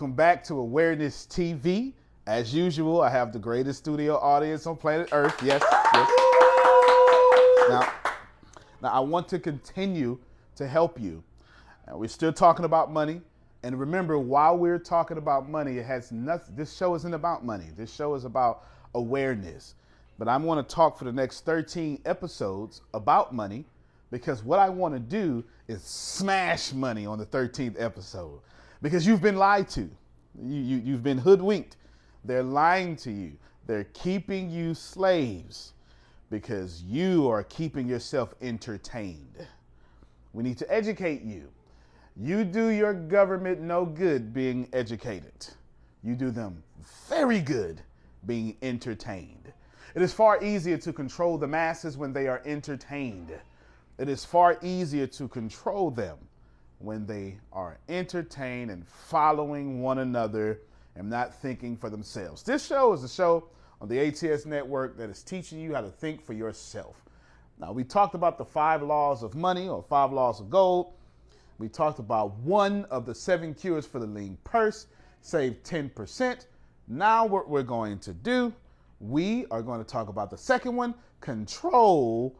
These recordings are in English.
Welcome back to Awareness TV. As usual, I have the greatest studio audience on planet Earth. Yes, yes. Now, now I want to continue to help you. Uh, we're still talking about money. And remember, while we're talking about money, it has nothing, this show isn't about money. This show is about awareness. But I'm going to talk for the next 13 episodes about money because what I want to do is smash money on the 13th episode because you've been lied to. You, you, you've been hoodwinked. They're lying to you. They're keeping you slaves because you are keeping yourself entertained. We need to educate you. You do your government no good being educated. You do them very good being entertained. It is far easier to control the masses when they are entertained. It is far easier to control them when they are entertained and following one another and not thinking for themselves. This show is a show on the ATS network that is teaching you how to think for yourself. Now, we talked about the five laws of money or five laws of gold. We talked about one of the seven cures for the lean purse, save 10%. Now, what we're going to do, we are going to talk about the second one control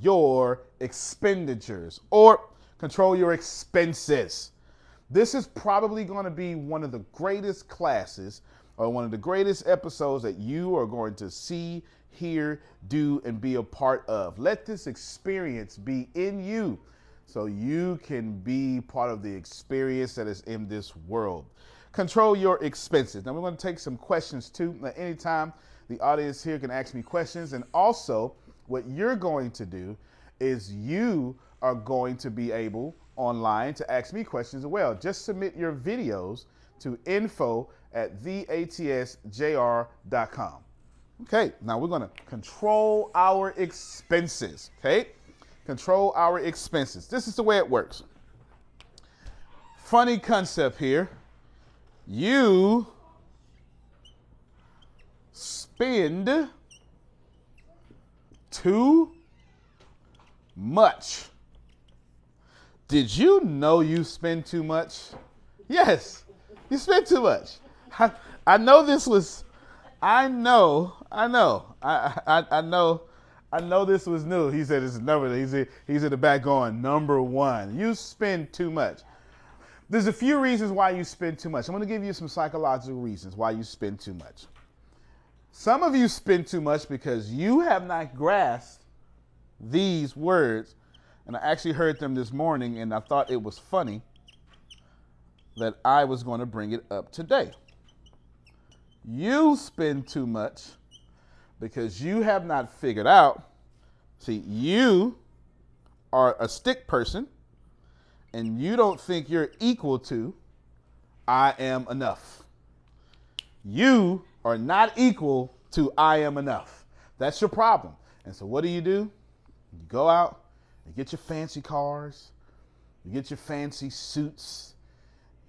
your expenditures or control your expenses. This is probably going to be one of the greatest classes or one of the greatest episodes that you are going to see, hear, do, and be a part of. Let this experience be in you so you can be part of the experience that is in this world. Control your expenses. Now, we're going to take some questions too. At any time, the audience here can ask me questions. And also, what you're going to do is you are going to be able online to ask me questions as well. Just submit your videos to info at theatsjr.com. Okay, now we're to control our expenses. Okay, control our expenses. This is the way it works. Funny concept here. You spend too much. Did you know you spend too much? Yes, you spend too much. I, I know this was, I know, I know, I, I, I know, I know this was new. He said it's number, he's, he's in the back going, number one. You spend too much. There's a few reasons why you spend too much. I'm going to give you some psychological reasons why you spend too much. Some of you spend too much because you have not grasped these words. And I actually heard them this morning and I thought it was funny that I was going to bring it up today. You spend too much because you have not figured out. See, you are a stick person and you don't think you're equal to I am enough. You are not equal to I am enough. That's your problem. And so what do you do? You go out, you get your fancy cars, you get your fancy suits,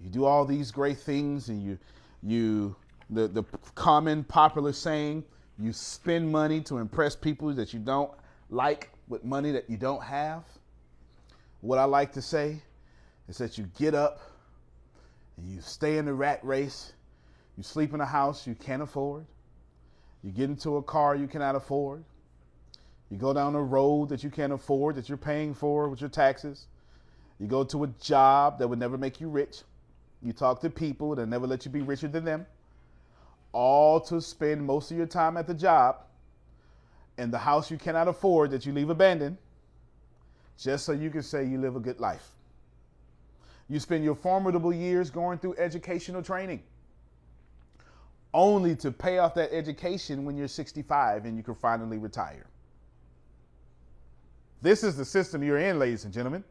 you do all these great things, and you you the, the common popular saying, you spend money to impress people that you don't like with money that you don't have. What I like to say is that you get up and you stay in the rat race you sleep in a house you can't afford. You get into a car you cannot afford. You go down a road that you can't afford, that you're paying for with your taxes. You go to a job that would never make you rich. You talk to people that never let you be richer than them. All to spend most of your time at the job in the house you cannot afford that you leave abandoned just so you can say you live a good life. You spend your formidable years going through educational training only to pay off that education when you're 65 and you can finally retire. This is the system you're in, ladies and gentlemen.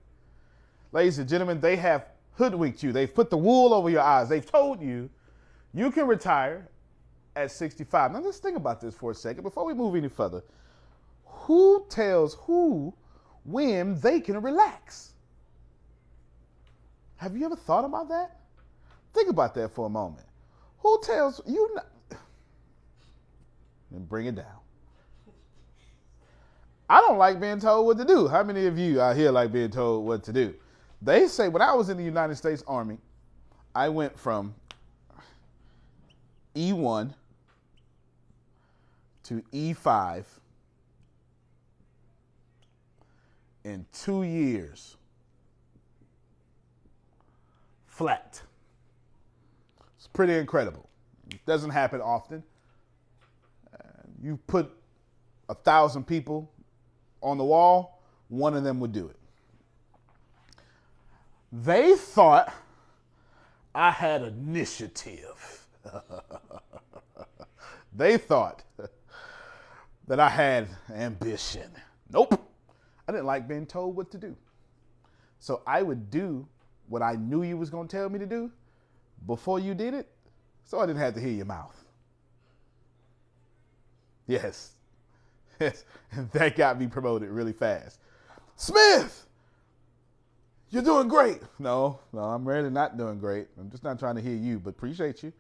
Ladies and gentlemen, they have hoodwinked you. They've put the wool over your eyes. They've told you you can retire at 65. Now let's think about this for a second before we move any further. Who tells who when they can relax? Have you ever thought about that? Think about that for a moment. Who tells you? Not, and bring it down. I don't like being told what to do. How many of you out here like being told what to do? They say when I was in the United States Army, I went from E1 to E5 in two years. Flat. It's pretty incredible. It doesn't happen often. Uh, you put a thousand people on the wall, one of them would do it. They thought I had initiative. they thought that I had ambition. Nope. I didn't like being told what to do. So I would do what I knew you was going to tell me to do before you did it, so I didn't have to hear your mouth. Yes. That got me promoted really fast. Smith, you're doing great. No, no, I'm really not doing great. I'm just not trying to hear you, but appreciate you.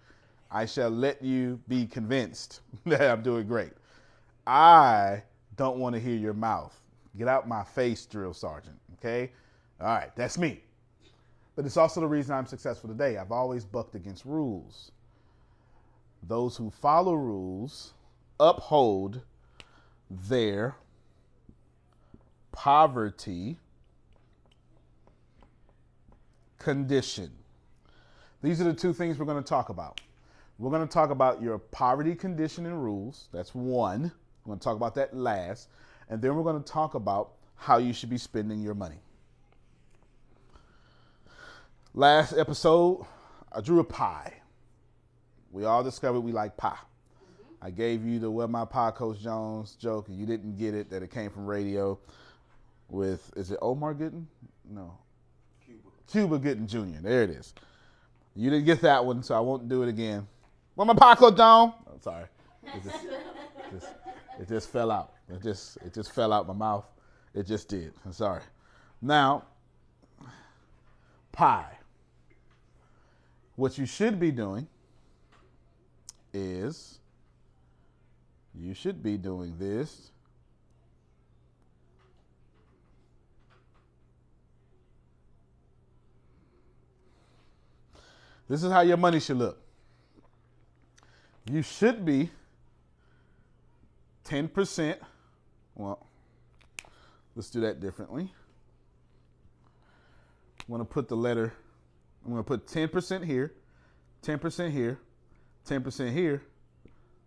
I shall let you be convinced that I'm doing great. I don't want to hear your mouth. Get out my face, drill sergeant. Okay? All right, that's me. But it's also the reason I'm successful today. I've always bucked against rules. Those who follow rules uphold their poverty condition. These are the two things we're going to talk about. We're going to talk about your poverty condition and rules. That's one. We're going to talk about that last. And then we're going to talk about how you should be spending your money. Last episode, I drew a pie. We all discovered we like pie. I gave you the "Where My Pie, Coach Jones" joke, and you didn't get it. That it came from radio. With is it Omar Gooden? No, Cuba. Cuba Gooding Jr. There it is. You didn't get that one, so I won't do it again. Where my pie, Coach Jones? I'm oh, sorry. It just, just, it just fell out. It just it just fell out my mouth. It just did. I'm sorry. Now, pie. What you should be doing is you should be doing this. This is how your money should look. You should be 10%. Well, let's do that differently. I'm going to put the letter, I'm going to put 10% here, 10% here, 10% here,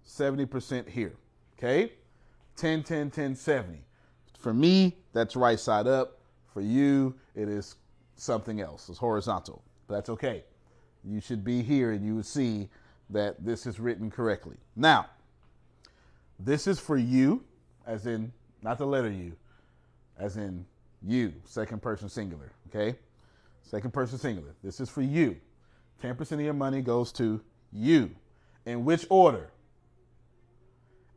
70% here. Okay? 10, 10, 10, 70. For me, that's right side up. For you, it is something else. It's horizontal. But that's okay. You should be here and you would see that this is written correctly. Now, this is for you, as in, not the letter U, as in you, second person singular, okay? Second person singular. This is for you. 10% of your money goes to you. In which order?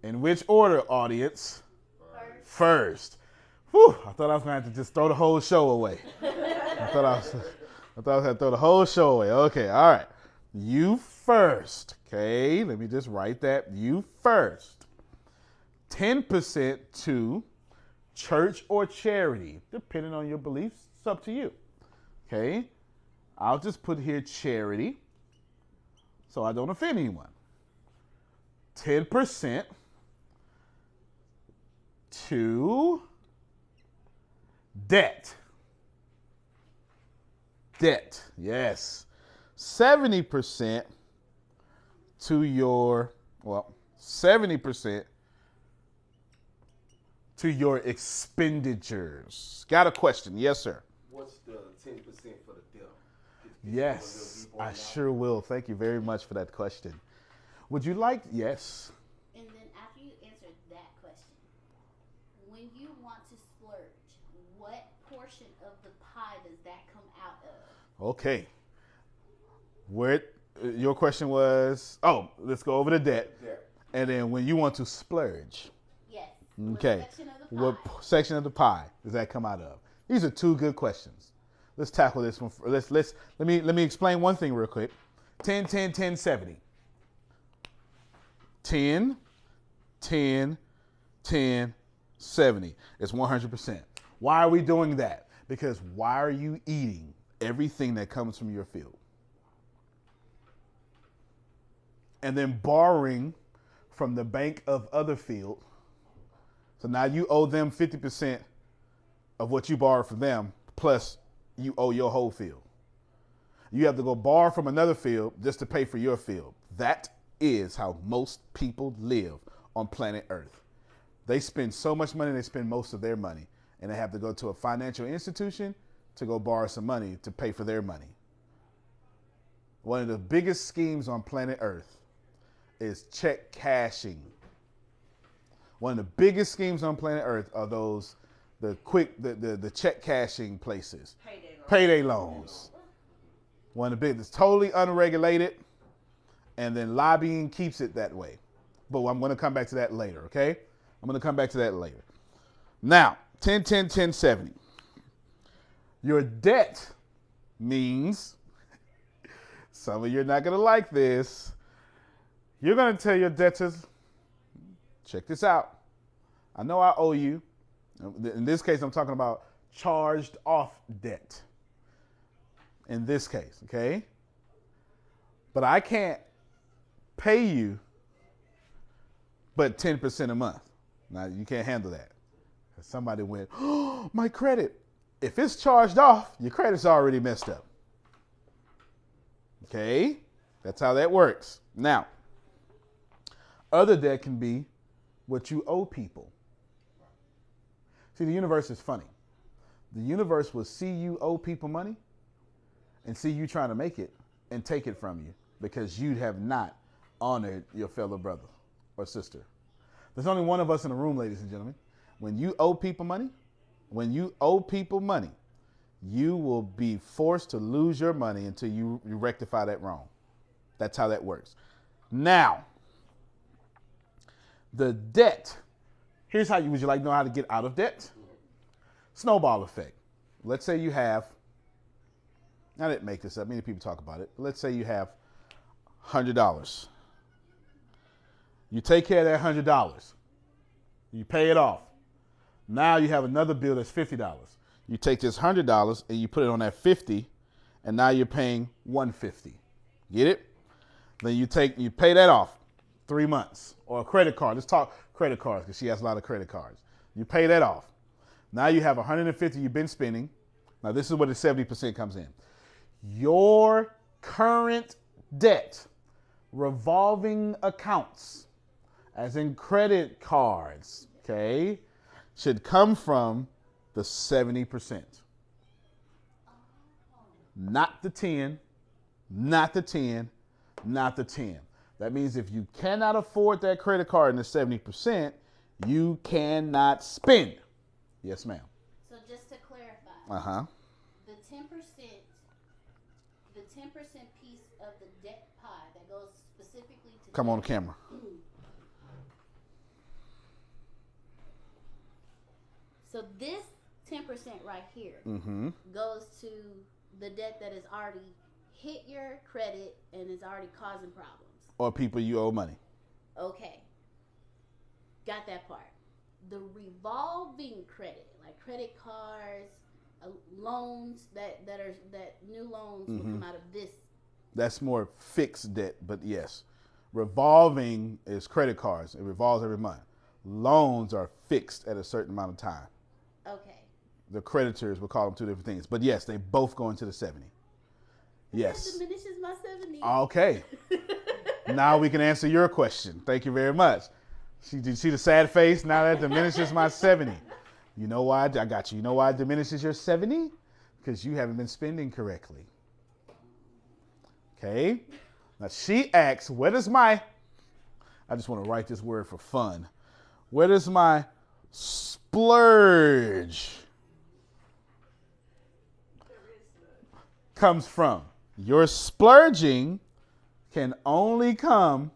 In which order, audience? First. First. Whew, I thought I was going to have to just throw the whole show away. I thought I was, I thought I was going to throw the whole show away. Okay, all right. You first. Okay, let me just write that. You first. 10% to church or charity, depending on your beliefs. It's up to you. Okay, I'll just put here charity so I don't offend anyone. 10% to debt. Debt, yes. 70% to your, well, 70% to your expenditures. Got a question? Yes, sir. What's the 10% for the debt? Yes, I sure will. Thank you very much for that question. Would you like, yes. And then after you answer that question, when you want to splurge, what portion of the pie does that come out of? Okay. Where uh, your question was, oh, let's go over the debt. Yeah. And then when you want to splurge. Yes. Okay. What section, what section of the pie does that come out of? These are two good questions. Let's tackle this one. Let's let's let me let me explain one thing real quick. 10 10 10 70. 10 10 10 70. It's 100%. Why are we doing that? Because why are you eating everything that comes from your field? and then borrowing from the bank of other field. So now you owe them 50% of what you borrowed from them, plus you owe your whole field. You have to go borrow from another field just to pay for your field. That is how most people live on planet Earth. They spend so much money, they spend most of their money, and they have to go to a financial institution to go borrow some money to pay for their money. One of the biggest schemes on planet Earth is check cashing. One of the biggest schemes on planet Earth are those the quick the, the, the check cashing places. Payday loan. Payday loans. One of the big it's totally unregulated, and then lobbying keeps it that way. But I'm gonna come back to that later, okay? I'm gonna come back to that later. Now, 10 10 10 70. Your debt means some of you are not gonna like this. You're gonna tell your debtors, check this out. I know I owe you. In this case, I'm talking about charged off debt. In this case, okay? But I can't pay you but 10% a month. Now, you can't handle that. Somebody went, oh, my credit. If it's charged off, your credit's already messed up. Okay? That's how that works. Now, other debt can be what you owe people. See, the universe is funny. The universe will see you owe people money and see you trying to make it and take it from you because you have not honored your fellow brother or sister. There's only one of us in the room, ladies and gentlemen. When you owe people money, when you owe people money, you will be forced to lose your money until you, you rectify that wrong. That's how that works. Now, the debt. Here's how you would you like to know how to get out of debt? Snowball effect. Let's say you have, I didn't make this up, many people talk about it. Let's say you have $100. You take care of that $100. You pay it off. Now you have another bill that's $50. You take this $100 and you put it on that 50 and now you're paying 150. Get it? Then you take you pay that off 3 months or a credit card. Let's talk credit cards cuz she has a lot of credit cards. You pay that off. Now you have 150 you've been spending. Now this is where the 70% comes in. Your current debt revolving accounts as in credit cards, okay, should come from the 70%. Not the 10, not the 10, not the 10. That means if you cannot afford that credit card in the 70%, you cannot spend. Yes, ma'am. So just to clarify, Uh huh. the ten percent, the ten percent piece of the debt pie that goes specifically to Come on camera. So this ten percent right here Mm-hmm. goes to the debt that has already hit your credit and is already causing problems. Or people you owe money. Okay. Got that part. The revolving credit, like credit cards, uh, loans that that are that new loans will come out of this. That's more fixed debt, but yes. Revolving is credit cards. It revolves every month. Loans are fixed at a certain amount of time. The creditors, we'll call them two different things. But yes, they both go into the 70. That Yes. diminishes my seventy. Okay. now we can answer your question. Thank you very much. See, did you see the sad face? Now that diminishes my 70. You know why? I got you. You know why it diminishes your 70? Because you haven't been spending correctly. Okay? Now she asks, where does my, I just want to write this word for fun. Where does my splurge comes from? Your splurging can only come,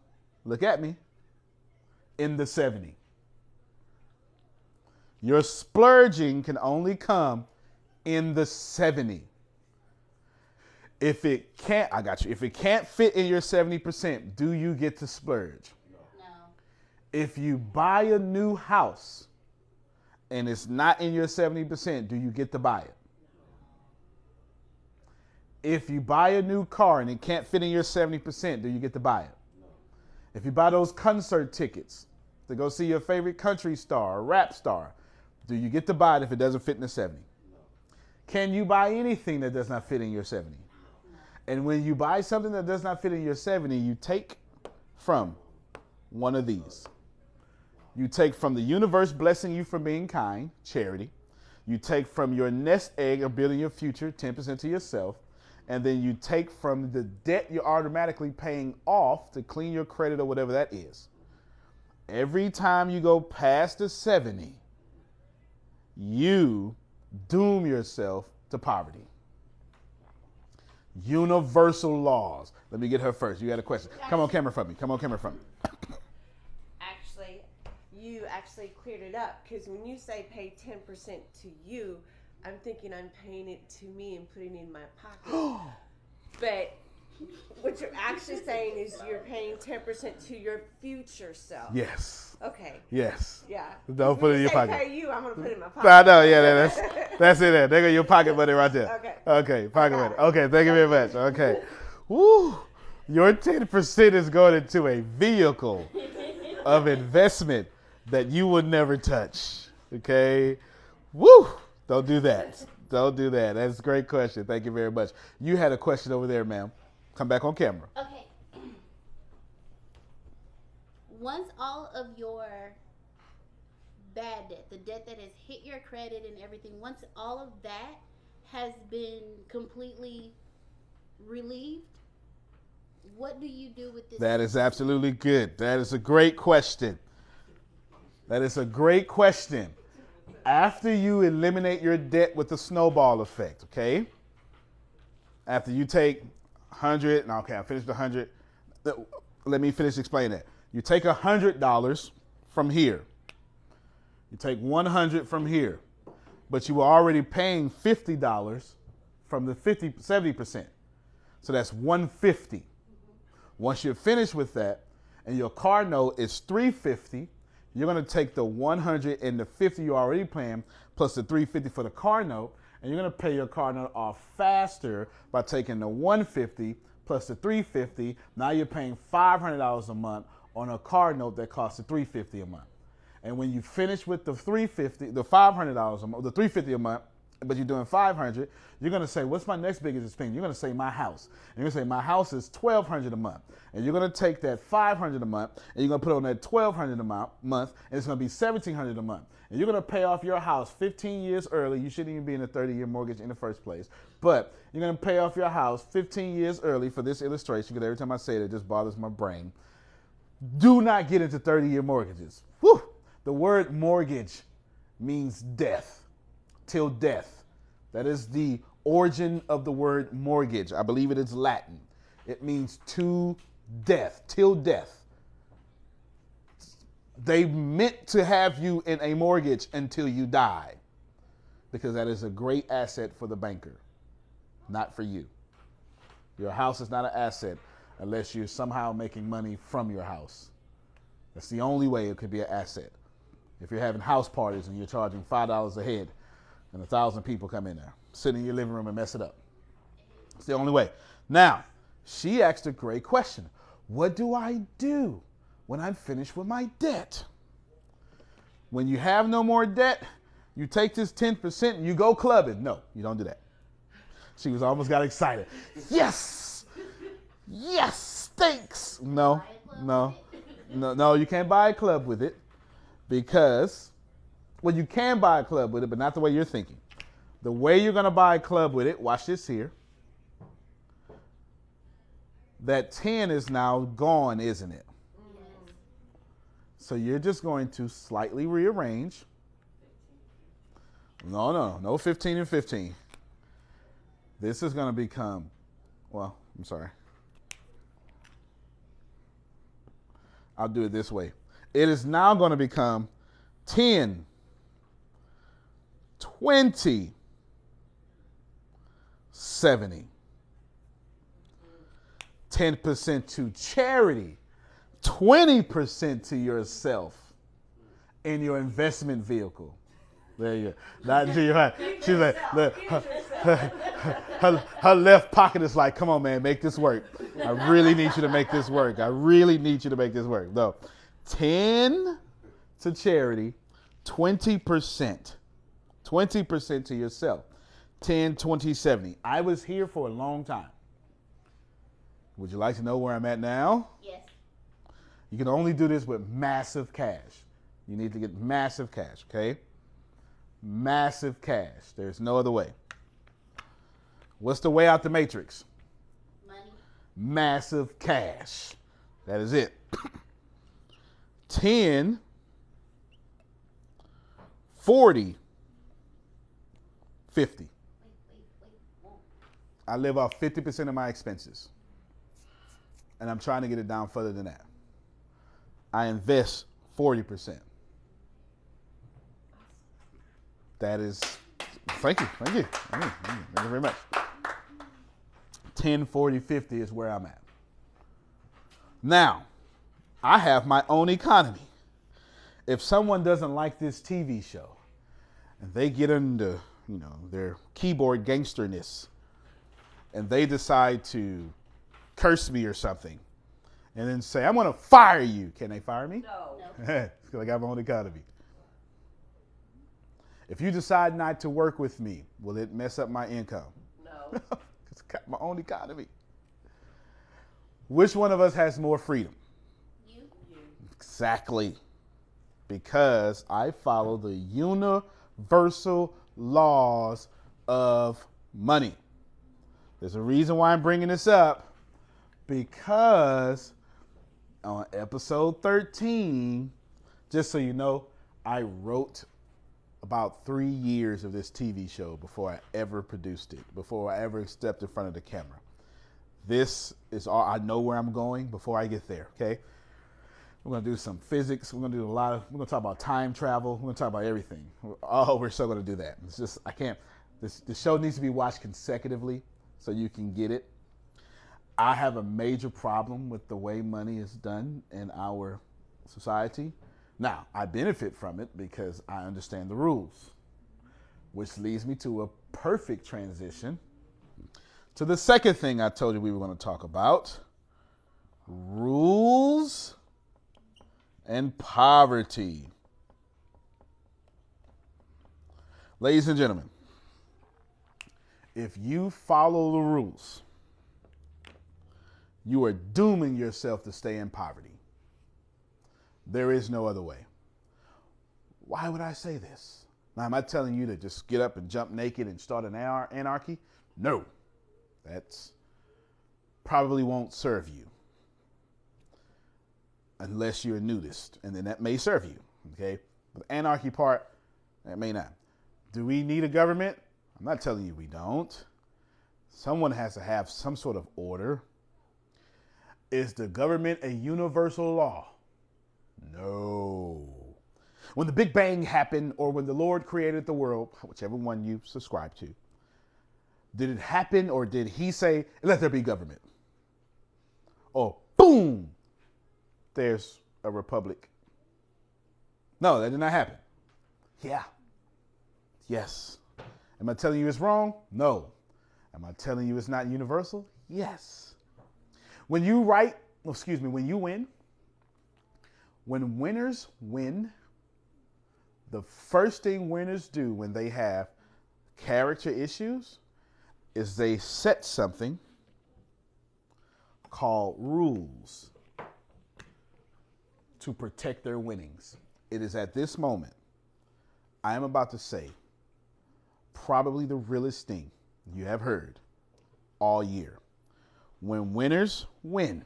look at me, in the 70. Your splurging can only come in the 70. If it can't, I got you. If it can't fit in your 70%, do you get to splurge? no. If you buy a new house and it's not in your 70%, do you get to buy it? If you buy a new car and it can't fit in your 70%, do you get to buy it? If you buy those concert tickets to go see your favorite country star or rap star, do you get to buy it if it doesn't fit in the 70? Can you buy anything that does not fit in your 70? And when you buy something that does not fit in your 70, you take from one of these. You take from the universe blessing you for being kind, charity. You take from your nest egg of building your future, 10% to yourself. And then you take from the debt you're automatically paying off to clean your credit or whatever that is. Every time you go past the 70, you doom yourself to poverty. Universal laws. Let me get her first. You got a question. Come on, camera from me. Come on, camera from me. Actually, you actually cleared it up because when you say pay 10% to you, I'm thinking I'm paying it to me and putting it in my pocket. but what you're actually saying is you're paying 10% to your future self. Yes. Okay. Yes. Yeah. Don't put it in your pocket. Pay you. I'm gonna put it in my pocket. I know, yeah, that's that's it. There, there go your pocket money right there. Okay. Okay, pocket money. Okay, thank you very much. Okay, woo, your ten percent is going into a vehicle of investment that you would never touch. Okay, woo, don't do that. Don't do that. That's a great question. Thank you very much. You had a question over there, ma'am. Come back on camera. Okay. Once all of your bad debt, the debt that has hit your credit and everything, once all of that has been completely relieved, what do you do with this? That is absolutely good. That is a great question. That is a great question. After you eliminate your debt with the snowball effect, okay? After you take 100, no, okay, I finished the 100. Let me finish explaining that. You take $100 from here. You take 100 from here. But you were already paying $50 from the 50 70%. So that's 150. Once you're finished with that and your car note is 350, you're going to take the 100 and the 50 you're already paying plus the 350 for the car note and you're going to pay your car note off faster by taking the 150 plus the 350. Now you're paying $500 a month on a car note that costs you 350 a month. And when you finish with the 350, the $500 a month, the 350 a month, but you're doing 500, you're gonna say, what's my next biggest expense? You're gonna say my house. And you're gonna say my house is 1200 a month. And you're gonna take that 500 a month and you're gonna put on that 1200 a mo- month, and it's gonna be 1700 a month. And you're gonna pay off your house 15 years early. You shouldn't even be in a 30 year mortgage in the first place. But you're gonna pay off your house 15 years early for this illustration, because every time I say it, it just bothers my brain. Do not get into 30 year mortgages. Whew. The word mortgage means death, till death. That is the origin of the word mortgage. I believe it is Latin. It means to death, till death. They meant to have you in a mortgage until you die because that is a great asset for the banker, not for you. Your house is not an asset unless you're somehow making money from your house. That's the only way it could be an asset. If you're having house parties and you're charging five dollars a head, and a thousand people come in there, sit in your living room and mess it up. It's the only way. Now, she asked a great question. What do I do when I'm finished with my debt? When you have no more debt, you take this 10% and you go clubbing. No, you don't do that. She was almost got excited. Yes! Yes! Thanks! No, no, no, no, you can't buy a club with it because, well, you can buy a club with it, but not the way you're thinking. The way you're going to buy a club with it, watch this here. That 10 is now gone, isn't it? So you're just going to slightly rearrange. No, no, no 15 and 15. This is going to become, well, I'm sorry. I'll do it this way. It is now going to become 10, 20, 70. 10% to charity, 20% to yourself in your investment vehicle. There you go. Not your hand. She's like, look, her, her, her left pocket is like, come on, man, make this work. I really need you to make this work. I really need you to make this work. No. 10 to charity, 20%. 20% to yourself. 10, 20, 70. I was here for a long time. Would you like to know where I'm at now? Yes. You can only do this with massive cash. You need to get massive cash, okay? Massive cash. There's no other way. What's the way out the matrix? Money. Massive cash. That is it. 10, 40, 50. Wait, wait, wait. Whoa. I live off 50% of my expenses. And I'm trying to get it down further than that. I invest 40%. That is, thank you, thank you, thank you, thank you, thank you very much. 10, 40, 50 is where I'm at. Now, I have my own economy. If someone doesn't like this TV show and they get into, you know, their keyboard gangsterness and they decide to curse me or something and then say, I'm going to fire you, can they fire me? No. No. Because I got my own economy. If you decide not to work with me, will it mess up my income? No. it's got my own economy. Which one of us has more freedom? You. Exactly. Because I follow the universal laws of money. There's a reason why I'm bringing this up. Because on episode 13, just so you know, I wrote about three years of this TV show before I ever produced it, before I ever stepped in front of the camera. This is all I know where I'm going before I get there, okay? We're gonna do some physics. We're gonna do a lot of. We're gonna talk about time travel. We're gonna talk about everything. Oh, we're still gonna do that. It's just I can't. This the show needs to be watched consecutively so you can get it. I have a major problem with the way money is done in our society. Now I benefit from it because I understand the rules, which leads me to a perfect transition to the second thing I told you we were going to talk about rules and poverty. Ladies and gentlemen, if you follow the rules, you are dooming yourself to stay in poverty. There is no other way. Why would I say this? Now, am I telling you to just get up and jump naked and start an anarchy? No. That's probably won't serve you unless you're a nudist, and then that may serve you. Okay, but the anarchy part that may not. Do we need a government? I'm not telling you we don't. Someone has to have some sort of order. Is the government a universal law? No. When the Big Bang happened, or when the Lord created the world, whichever one you subscribe to, did it happen or did he say, let there be government? Or boom, there's a republic. No, that did not happen. Yeah. Yes. Am I telling you it's wrong? No. Am I telling you it's not universal? Yes. When you write, excuse me, when you win, when winners win, the first thing winners do when they have character issues is they set something called rules to protect their winnings. It is at this moment I am about to say probably the realest thing you have heard all year. When winners win,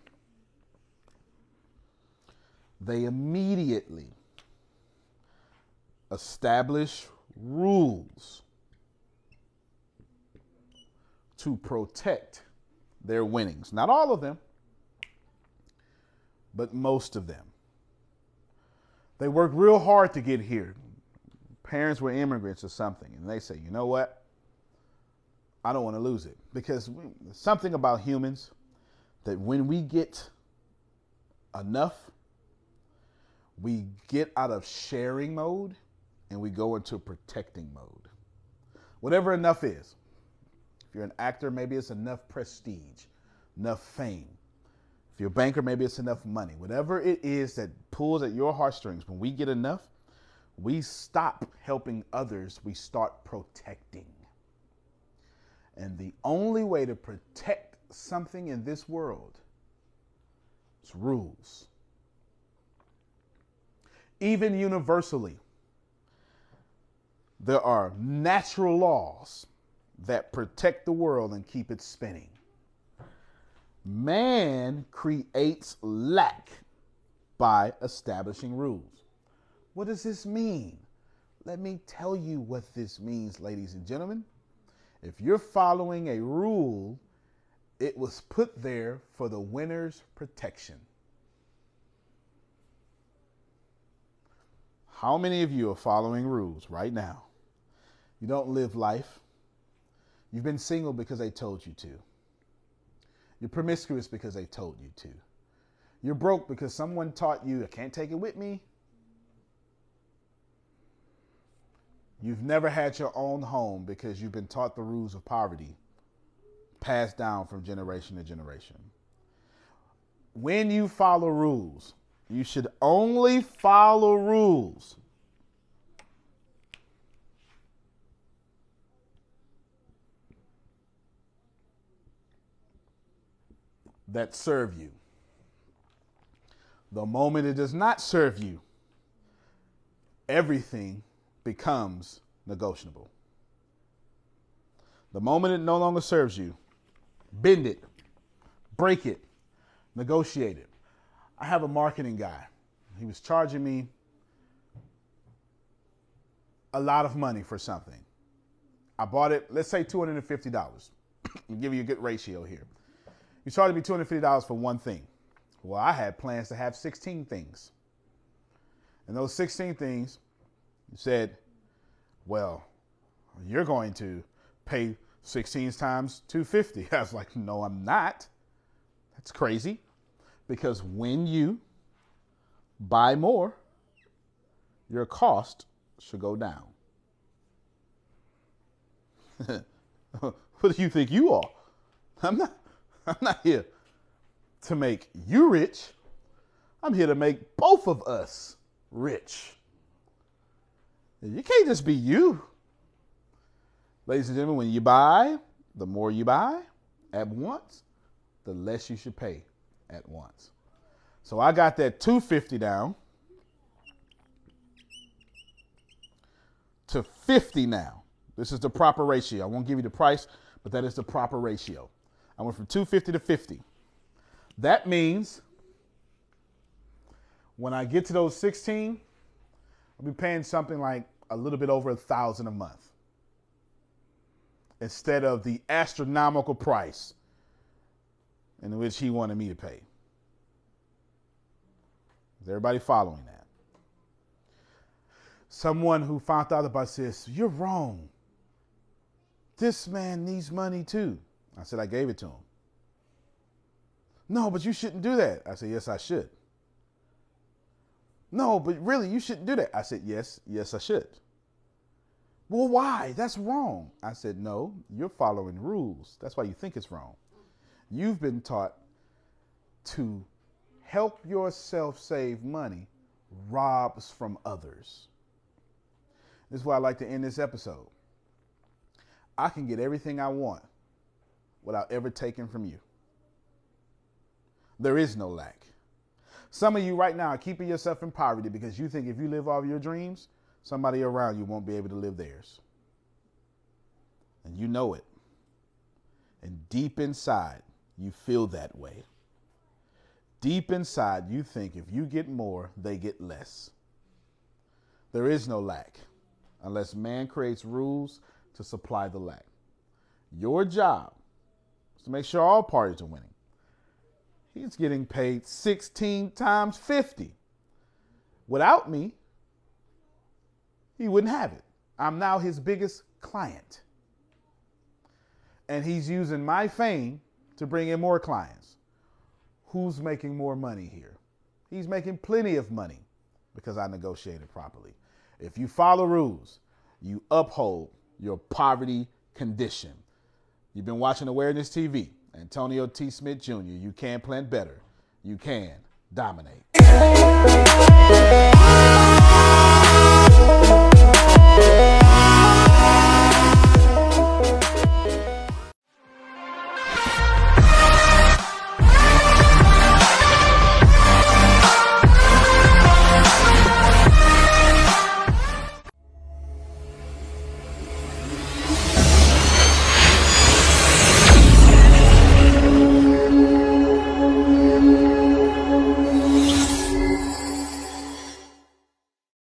they immediately establish rules to protect their winnings. Not all of them, but most of them. They worked real hard to get here. Parents were immigrants or something, and they say, you know what? I don't want to lose it. Because we, something about humans that when we get enough, we get out of sharing mode and we go into protecting mode. Whatever enough is. If you're an actor, maybe it's enough prestige, enough fame. If you're a banker, maybe it's enough money. Whatever it is that pulls at your heartstrings, when we get enough, we stop helping others, we start protecting. And the only way to protect something in this world is rules. Even universally, there are natural laws that protect the world and keep it spinning. Man creates lack by establishing rules. What does this mean? Let me tell you what this means, ladies and gentlemen. If you're following a rule, it was put there for the winner's protection. How many of you are following rules right now? You don't live life. You've been single because they told you to. You're promiscuous because they told you to. You're broke because someone taught you, I can't take it with me. You've never had your own home because you've been taught the rules of poverty passed down from generation to generation. When you follow rules, you should only follow rules that serve you. The moment it does not serve you, everything becomes negotiable. The moment it no longer serves you, bend it, break it, negotiate it. I have a marketing guy. He was charging me a lot of money for something. I bought it, let's say $250. I'll give you a good ratio here. He charged me $250 for one thing. Well, I had plans to have 16 things. And those 16 things, he said, well, you're going to pay 16 times 250. I was like, no, I'm not. That's crazy. Because when you buy more, your cost should go down. what do you think you are? I'm not I'm not here to make you rich. I'm here to make both of us rich. You can't just be you. Ladies and gentlemen, when you buy, the more you buy at once, the less you should pay at once. So I got that 250 down to 50 now. This is the proper ratio. I won't give you the price, but that is the proper ratio. I went from 250 to 50. That means when I get to those 16, I'll be paying something like a little bit over a thousand a month instead of the astronomical price in which he wanted me to pay. Is everybody following that? Someone who found out about this, you're wrong. This man needs money too. I said, I gave it to him. No, but you shouldn't do that. I said, Yes, I should. No, but really, you shouldn't do that. I said, Yes, yes, I should. Well, why? That's wrong. I said, No, you're following rules. That's why you think it's wrong. You've been taught to help yourself save money robs from others. This is why I like to end this episode. I can get everything I want without ever taking from you. There is no lack. Some of you right now are keeping yourself in poverty because you think if you live all your dreams, somebody around you won't be able to live theirs. And you know it. And deep inside, you feel that way. Deep inside, you think if you get more, they get less. There is no lack unless man creates rules to supply the lack. Your job to make sure all parties are winning. He's getting paid 16 times 50. Without me, he wouldn't have it. I'm now his biggest client. And he's using my fame to bring in more clients. Who's making more money here? He's making plenty of money because I negotiated properly. If you follow rules, you uphold your poverty condition. You've been watching Awareness TV. Antonio T. Smith Jr. You can plan better. You can dominate.